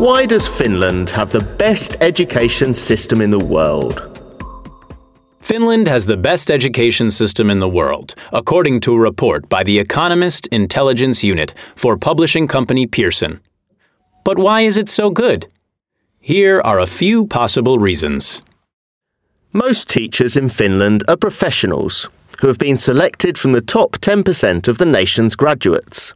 Why does Finland have the best education system in the world? Finland has the best education system in the world, according to a report by the Economist Intelligence Unit for publishing company Pearson. But why is it so good? Here are a few possible reasons. Most teachers in Finland are professionals who have been selected from the top 10% of the nation's graduates.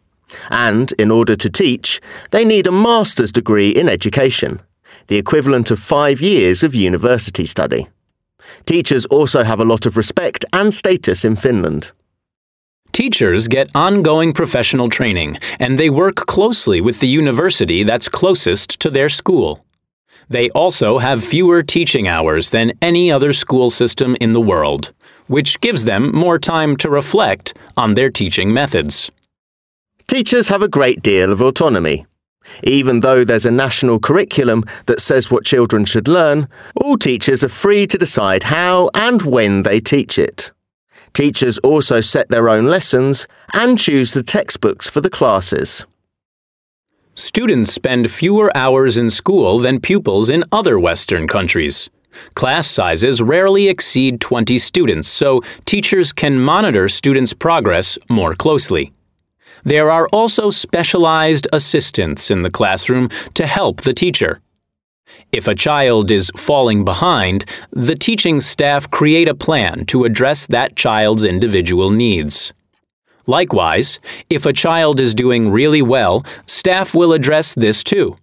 And in order to teach, they need a master's degree in education, the equivalent of five years of university study. Teachers also have a lot of respect and status in Finland. Teachers get ongoing professional training, and they work closely with the university that's closest to their school. They also have fewer teaching hours than any other school system in the world, which gives them more time to reflect on their teaching methods. Teachers have a great deal of autonomy. Even though there's a national curriculum that says what children should learn, all teachers are free to decide how and when they teach it. Teachers also set their own lessons and choose the textbooks for the classes. Students spend fewer hours in school than pupils in other Western countries. Class sizes rarely exceed 20 students, so teachers can monitor students' progress more closely. There are also specialized assistants in the classroom to help the teacher. If a child is falling behind, the teaching staff create a plan to address that child's individual needs. Likewise, if a child is doing really well, staff will address this too.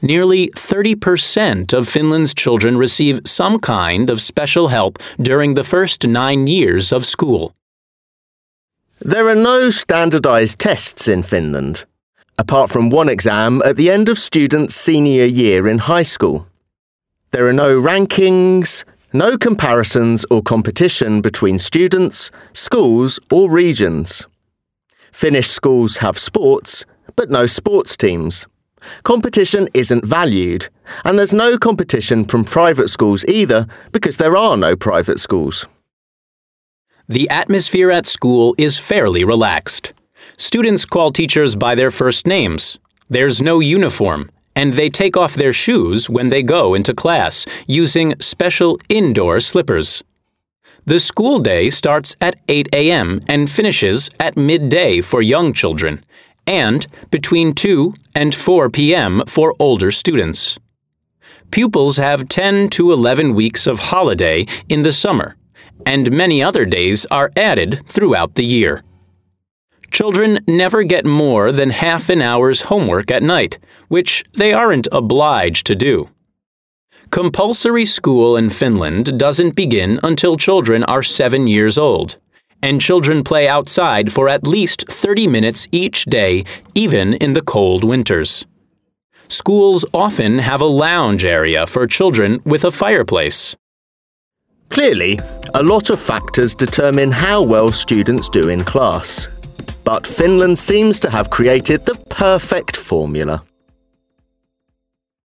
Nearly 30% of Finland's children receive some kind of special help during the first nine years of school. There are no standardised tests in Finland, apart from one exam at the end of students' senior year in high school. There are no rankings, no comparisons or competition between students, schools, or regions. Finnish schools have sports, but no sports teams. Competition isn't valued, and there's no competition from private schools either because there are no private schools. The atmosphere at school is fairly relaxed. Students call teachers by their first names. There's no uniform, and they take off their shoes when they go into class using special indoor slippers. The school day starts at 8 a.m. and finishes at midday for young children, and between 2 and 4 p.m. for older students. Pupils have 10 to 11 weeks of holiday in the summer and many other days are added throughout the year. Children never get more than half an hour's homework at night, which they aren't obliged to do. Compulsory school in Finland doesn't begin until children are seven years old, and children play outside for at least 30 minutes each day, even in the cold winters. Schools often have a lounge area for children with a fireplace. Clearly, a lot of factors determine how well students do in class. But Finland seems to have created the perfect formula.